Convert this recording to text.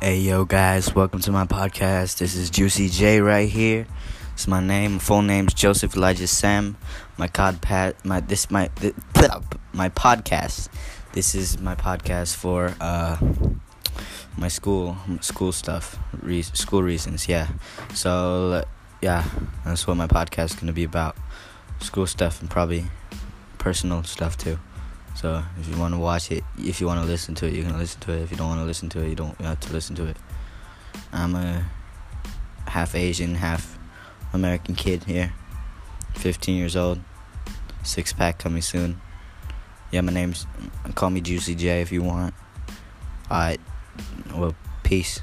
Hey yo guys, welcome to my podcast. This is Juicy J right here. It's my name. My full name's Joseph Elijah Sam. My cod pat my this my my podcast. This is my podcast for uh my school school stuff, re- school reasons, yeah. So yeah, that's what my podcast is to be about. School stuff and probably personal stuff too. So if you want to watch it, if you want to listen to it, you can listen to it. If you don't want to listen to it, you don't have to listen to it. I'm a half Asian, half American kid here. 15 years old. Six pack coming soon. Yeah, my name's call me Juicy J if you want. Alright. Well, peace.